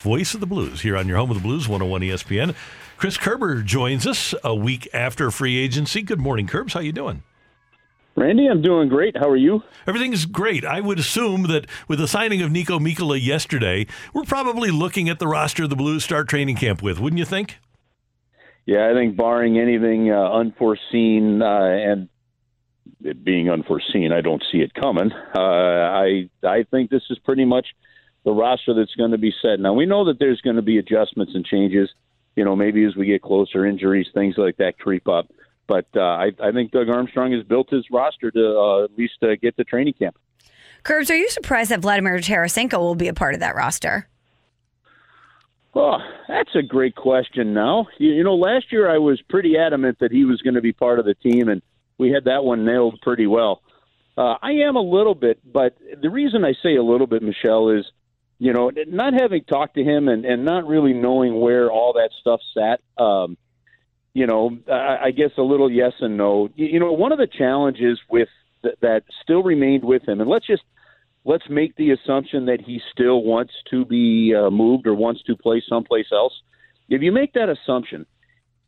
Voice of the Blues here on your home of the Blues 101 ESPN. Chris Kerber joins us a week after free agency. Good morning, Kerbs. How you doing? Randy, I'm doing great. How are you? Everything's great. I would assume that with the signing of Niko Mikkola yesterday, we're probably looking at the roster the Blues start training camp with, wouldn't you think? Yeah, I think barring anything uh, unforeseen uh, and it being unforeseen, I don't see it coming. Uh, I I think this is pretty much – the roster that's going to be set. Now we know that there's going to be adjustments and changes. You know, maybe as we get closer, injuries, things like that creep up. But uh, I, I think Doug Armstrong has built his roster to uh, at least uh, get to training camp. Kerbs, are you surprised that Vladimir Tarasenko will be a part of that roster? Oh, that's a great question. Now, you, you know, last year I was pretty adamant that he was going to be part of the team, and we had that one nailed pretty well. Uh, I am a little bit, but the reason I say a little bit, Michelle, is you know, not having talked to him and, and not really knowing where all that stuff sat, um, you know, I, I guess a little yes and no. You, you know, one of the challenges with th- that still remained with him, and let's just let's make the assumption that he still wants to be uh, moved or wants to play someplace else. If you make that assumption,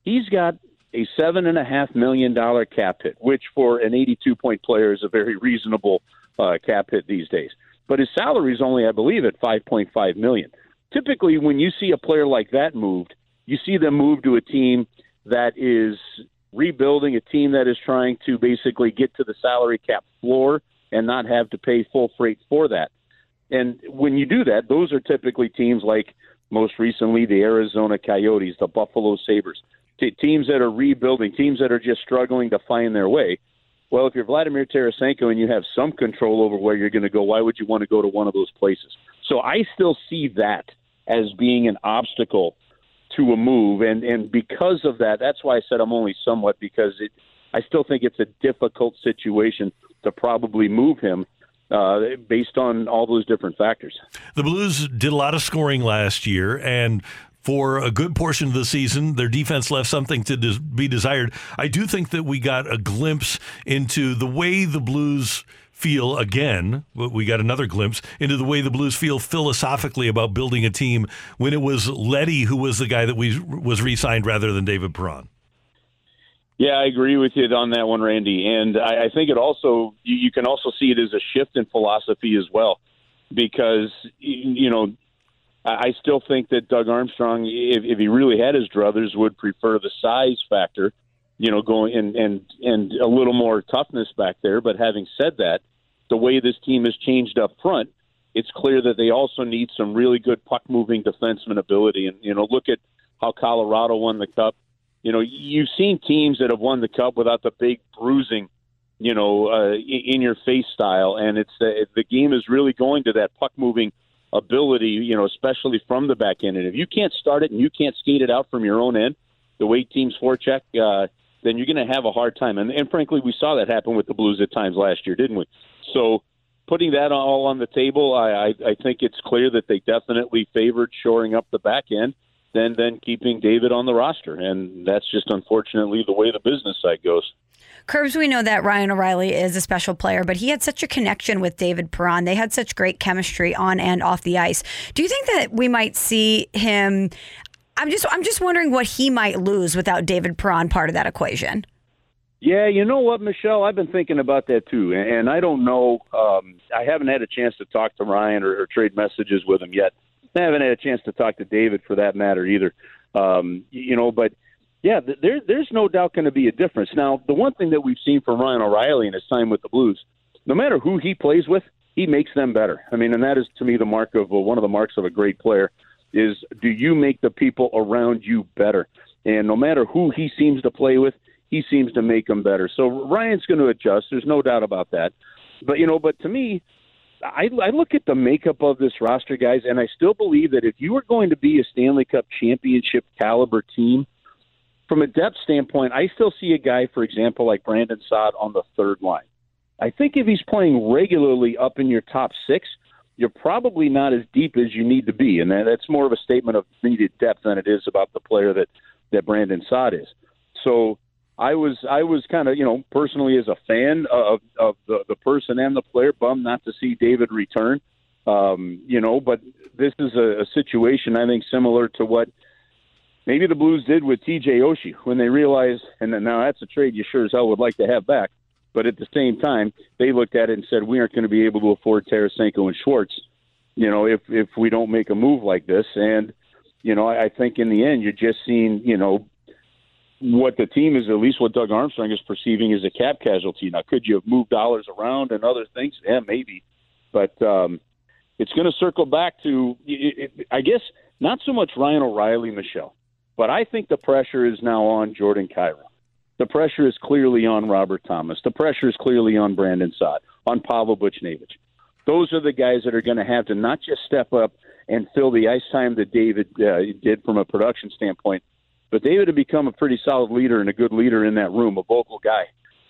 he's got a seven and a half million dollar cap hit, which for an 82 point player is a very reasonable uh, cap hit these days but his salary is only, I believe, at 5.5 million. Typically, when you see a player like that moved, you see them move to a team that is rebuilding, a team that is trying to basically get to the salary cap floor and not have to pay full freight for that. And when you do that, those are typically teams like most recently the Arizona Coyotes, the Buffalo Sabres, teams that are rebuilding, teams that are just struggling to find their way. Well, if you're Vladimir Tarasenko and you have some control over where you're going to go, why would you want to go to one of those places? So I still see that as being an obstacle to a move, and and because of that, that's why I said I'm only somewhat because it. I still think it's a difficult situation to probably move him uh, based on all those different factors. The Blues did a lot of scoring last year, and for a good portion of the season. Their defense left something to des- be desired. I do think that we got a glimpse into the way the Blues feel again. We got another glimpse into the way the Blues feel philosophically about building a team when it was Leddy who was the guy that we was re-signed rather than David Perron. Yeah, I agree with you on that one, Randy. And I, I think it also you, you can also see it as a shift in philosophy as well, because you know I still think that Doug Armstrong, if, if he really had his druthers, would prefer the size factor, you know, going and and and a little more toughness back there. But having said that, the way this team has changed up front, it's clear that they also need some really good puck moving defenseman ability. And you know, look at how Colorado won the cup. You know, you've seen teams that have won the cup without the big bruising, you know, uh, in your face style, and it's uh, the game is really going to that puck moving ability, you know, especially from the back end. And if you can't start it and you can't skate it out from your own end, the way teams forecheck, uh, then you're going to have a hard time. And, and frankly, we saw that happen with the Blues at times last year, didn't we? So putting that all on the table, I, I, I think it's clear that they definitely favored shoring up the back end than than keeping David on the roster, and that's just unfortunately the way the business side goes. Kerbs, we know that Ryan O'Reilly is a special player, but he had such a connection with David Perron. They had such great chemistry on and off the ice. Do you think that we might see him? I'm just I'm just wondering what he might lose without David Perron part of that equation. Yeah, you know what, Michelle? I've been thinking about that too, and I don't know. Um, I haven't had a chance to talk to Ryan or, or trade messages with him yet. I haven't had a chance to talk to David for that matter either. Um, you know, but yeah, there, there's no doubt going to be a difference. Now, the one thing that we've seen from Ryan O'Reilly in his time with the Blues, no matter who he plays with, he makes them better. I mean, and that is to me the mark of uh, one of the marks of a great player. is do you make the people around you better? And no matter who he seems to play with, he seems to make them better. So Ryan's going to adjust. There's no doubt about that. But you know, but to me, I, I look at the makeup of this roster, guys, and I still believe that if you are going to be a Stanley Cup championship caliber team, from a depth standpoint, I still see a guy, for example, like Brandon Saad on the third line. I think if he's playing regularly up in your top six, you're probably not as deep as you need to be, and that's more of a statement of needed depth than it is about the player that that Brandon Saad is. So I was I was kind of you know personally as a fan of of the the person and the player bummed not to see David return. Um, you know, but this is a, a situation I think similar to what maybe the Blues did with T.J. Oshie when they realized, and now that's a trade you sure as hell would like to have back. But at the same time, they looked at it and said, we aren't going to be able to afford Tarasenko and Schwartz, you know, if if we don't make a move like this. And you know, I, I think in the end, you're just seeing, you know, what the team is, at least what Doug Armstrong is perceiving as a cap casualty. Now, could you have moved dollars around and other things? Yeah, maybe. But um, it's going to circle back to, it, it, I guess, not so much Ryan O'Reilly, Michelle, but I think the pressure is now on Jordan Kyrou. The pressure is clearly on Robert Thomas. The pressure is clearly on Brandon Saad, on Pavel Buchnevich. Those are the guys that are going to have to not just step up and fill the ice time that David uh, did from a production standpoint, but David had become a pretty solid leader and a good leader in that room, a vocal guy,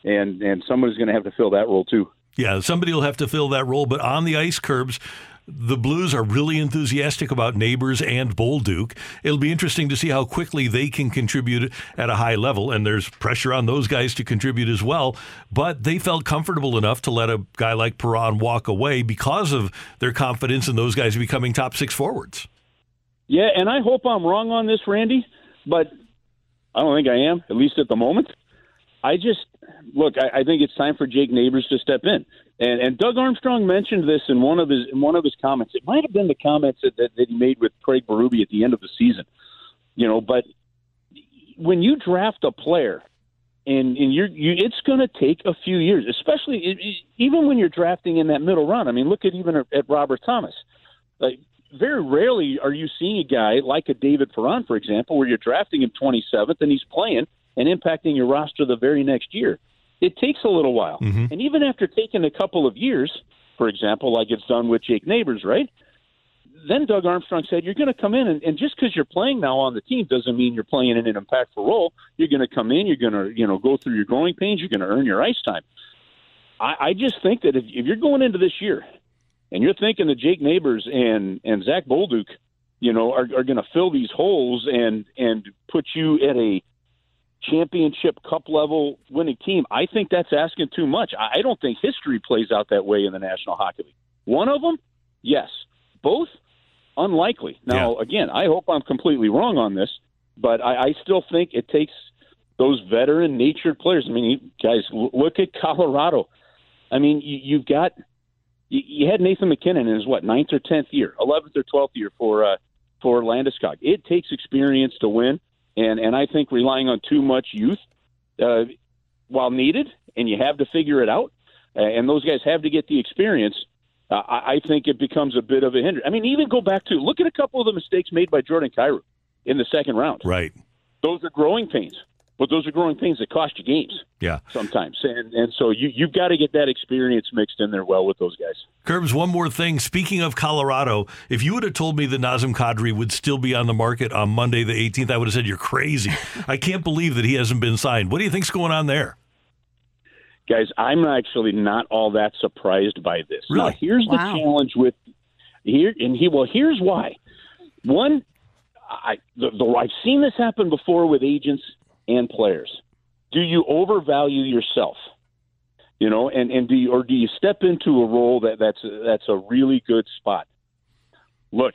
and and somebody's going to have to fill that role too. Yeah, somebody will have to fill that role. But on the ice Kerbs, the Blues are really enthusiastic about Neighbours and Bolduc. It'll be interesting to see how quickly they can contribute at a high level, and there's pressure on those guys to contribute as well. But they felt comfortable enough to let a guy like Perron walk away because of their confidence in those guys becoming top six forwards. Yeah, and I hope I'm wrong on this, Randy, but I don't think I am, at least at the moment. I just look. I, I think it's time for Jake Neighbours to step in. And, and Doug Armstrong mentioned this in one of his in one of his comments. It might have been the comments that, that, that he made with Craig Berube at the end of the season. You know, but when you draft a player, and and you're you, it's going to take a few years, especially it, it, even when you're drafting in that middle run. I mean, look at even at Robert Thomas. Like very rarely are you seeing a guy like a David Perron, for example, where you're drafting him 27th and he's playing and impacting your roster the very next year it takes a little while. Mm-hmm. And even after taking a couple of years, for example, like it's done with Jake Neighbours, right? Then Doug Armstrong said, You're going to come in, and, and just because you're playing now on the team doesn't mean you're playing in an impactful role. You're going to come in, you're going to you know go through your growing pains, you're going to earn your ice time. I, I just think that if, if you're going into this year and you're thinking that Jake Neighbours and and Zack Bolduc, you know, are, are going to fill these holes and and put you at a championship cup level winning team, I think that's asking too much. I don't think history plays out that way in the National Hockey League. One of them, yes. Both, unlikely. Now, yeah. again, I hope I'm completely wrong on this, but I, I still think it takes those veteran natured players. I mean, you guys, look at Colorado. I mean, you, you've got you, you had Nathan MacKinnon in his what ninth or tenth year, eleventh or twelfth year for uh, for Landeskog. It takes experience to win and and I think relying on too much youth, uh, while needed, and you have to figure it out, uh, and those guys have to get the experience. Uh, I, I think it becomes a bit of a hindrance. I mean, even go back to look at a couple of the mistakes made by Jordan Kyrou in the second round. Right. Those are growing pains. But those are growing things that cost you games. Yeah. Sometimes. And and so you you've got to get that experience mixed in there well with those guys. Kerbs, one more thing. Speaking of Colorado, if you would have told me that Nazem Kadri would still be on the market on Monday the 18th, I would have said you're crazy. I can't believe that he hasn't been signed. What do you think's going on there? Guys, I'm actually not all that surprised by this. Really? Now, here's wow. the challenge with here and he well here's why. One I the, the, I've seen this happen before with agents and players. Do you overvalue yourself? You know, and, and do you, or do you step into a role that that's that's a really good spot? Look,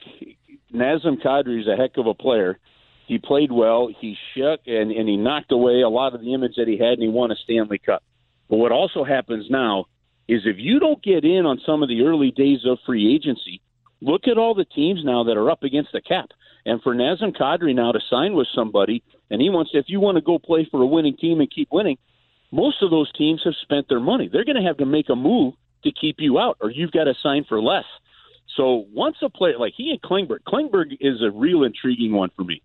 Nazem Kadri is a heck of a player. He played well. He shook and, and he knocked away a lot of the image that he had, and he won a Stanley Cup. But what also happens now is if you don't get in on some of the early days of free agency, look at all the teams now that are up against the cap. And for Nazem Kadri now to sign with somebody, and he wants, if you want to go play for a winning team and keep winning, most of those teams have spent their money. They're going to have to make a move to keep you out, or you've got to sign for less. So once a player like he and Klingberg, Klingberg is a real intriguing one for me.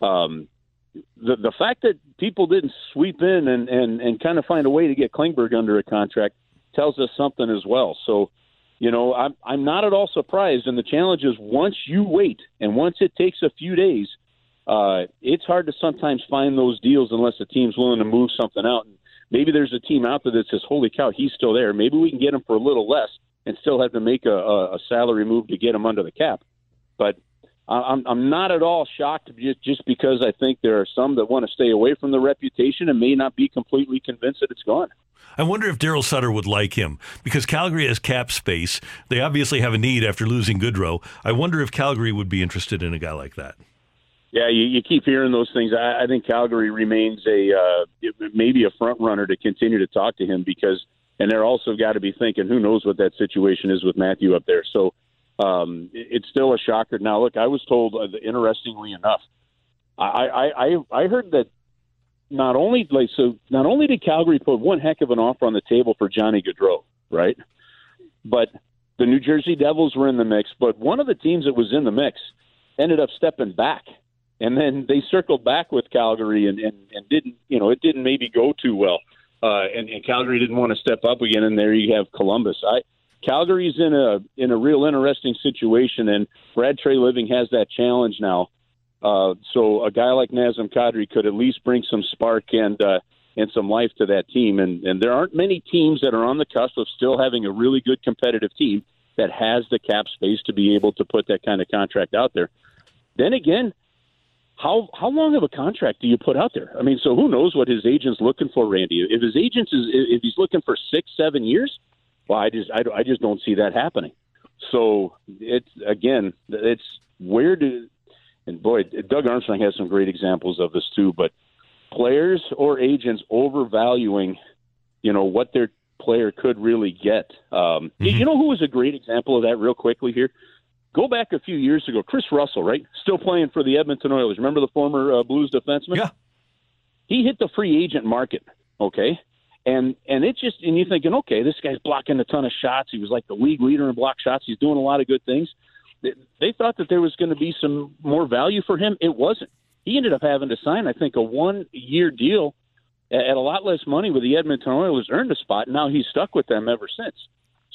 Um, the the fact that people didn't sweep in and and and kind of find a way to get Klingberg under a contract tells us something as well. So, you know, I'm I'm not at all surprised. And the challenge is once you wait and once it takes a few days, uh, it's hard to sometimes find those deals unless the team's willing to move something out. And maybe there's a team out there that says, "Holy cow, he's still there." Maybe we can get him for a little less and still have to make a, a, a salary move to get him under the cap. But I'm, I'm not at all shocked just, just because I think there are some that want to stay away from the reputation and may not be completely convinced that it's gone. I wonder if Daryl Sutter would like him because Calgary has cap space. They obviously have a need after losing Gaudreau. I wonder if Calgary would be interested in a guy like that. Yeah, you, you keep hearing those things. I, I think Calgary remains a uh, maybe a front runner to continue to talk to him because, and they're also got to be thinking, who knows what that situation is with Matthew up there. So um, it's still a shocker. Now, look, I was told, uh, interestingly enough, I, I I I heard that not only like so not only did Calgary put one heck of an offer on the table for Johnny Gaudreau, right? But the New Jersey Devils were in the mix, but one of the teams that was in the mix ended up stepping back. And then they circled back with Calgary and, and, and didn't, you know, it didn't maybe go too well. Uh, and, and Calgary didn't want to step up again. And there you have Columbus. I, Calgary's in a in a real interesting situation, and Brad Treliving has that challenge now. Uh, so a guy like Nazem Kadri could at least bring some spark and uh, and some life to that team. And and there aren't many teams that are on the cusp of still having a really good competitive team that has the cap space to be able to put that kind of contract out there. Then again, how how long of a contract do you put out there? I mean, so who knows what his agent's looking for, Randy? If his agent is if he's looking for six, seven years, well, I just I, I just don't see that happening. So it's again, it's where do and boy, Doug Armstrong has some great examples of this too. But players or agents overvaluing, you know, what their player could really get. Um, mm-hmm. You know who was a great example of that? Real quickly here, go back a few years ago. Kris Russell, right, still playing for the Edmonton Oilers. Remember the former uh, Blues defenseman? Yeah. He hit the free agent market. Okay, and and it's just and you're thinking, okay, this guy's blocking a ton of shots. He was like the league leader in block shots. He's doing a lot of good things. They, they thought that there was going to be some more value for him. It wasn't. He ended up having to sign, I think, a one year deal at a lot less money with the Edmonton Oilers earned a spot. And now he's stuck with them ever since.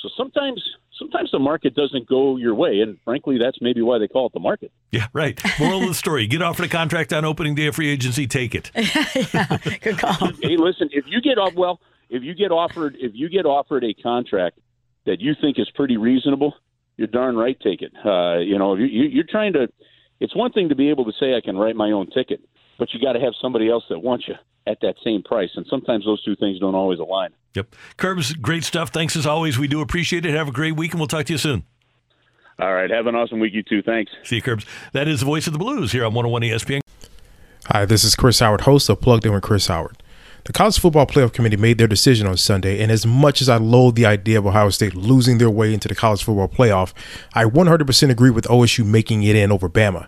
So sometimes sometimes the market doesn't go your way, and frankly, that's maybe why they call it the market. Yeah, right. Moral of the story: get offered a contract on opening day of free agency, take it. yeah, good call. hey, listen, if you get off well, if you get offered if you get offered a contract that you think is pretty reasonable, you're darn right take it. Uh, you know, you, you're trying to. It's one thing to be able to say I can write my own ticket, but you got to have somebody else that wants you at that same price, and sometimes those two things don't always align. Yep. Kerbs, great stuff. Thanks as always. We do appreciate it. Have a great week, and we'll talk to you soon. All right. Have an awesome week, you too. Thanks. See you, Kerbs. That is the voice of the Blues here on 101 ESPN. Hi, this is Chris Howard, host of Plugged In with Chris Howard. The College Football Playoff Committee made their decision on Sunday, and as much as I loathe the idea of Ohio State losing their way into the College Football Playoff, I 100% agree with OSU making it in over Bama.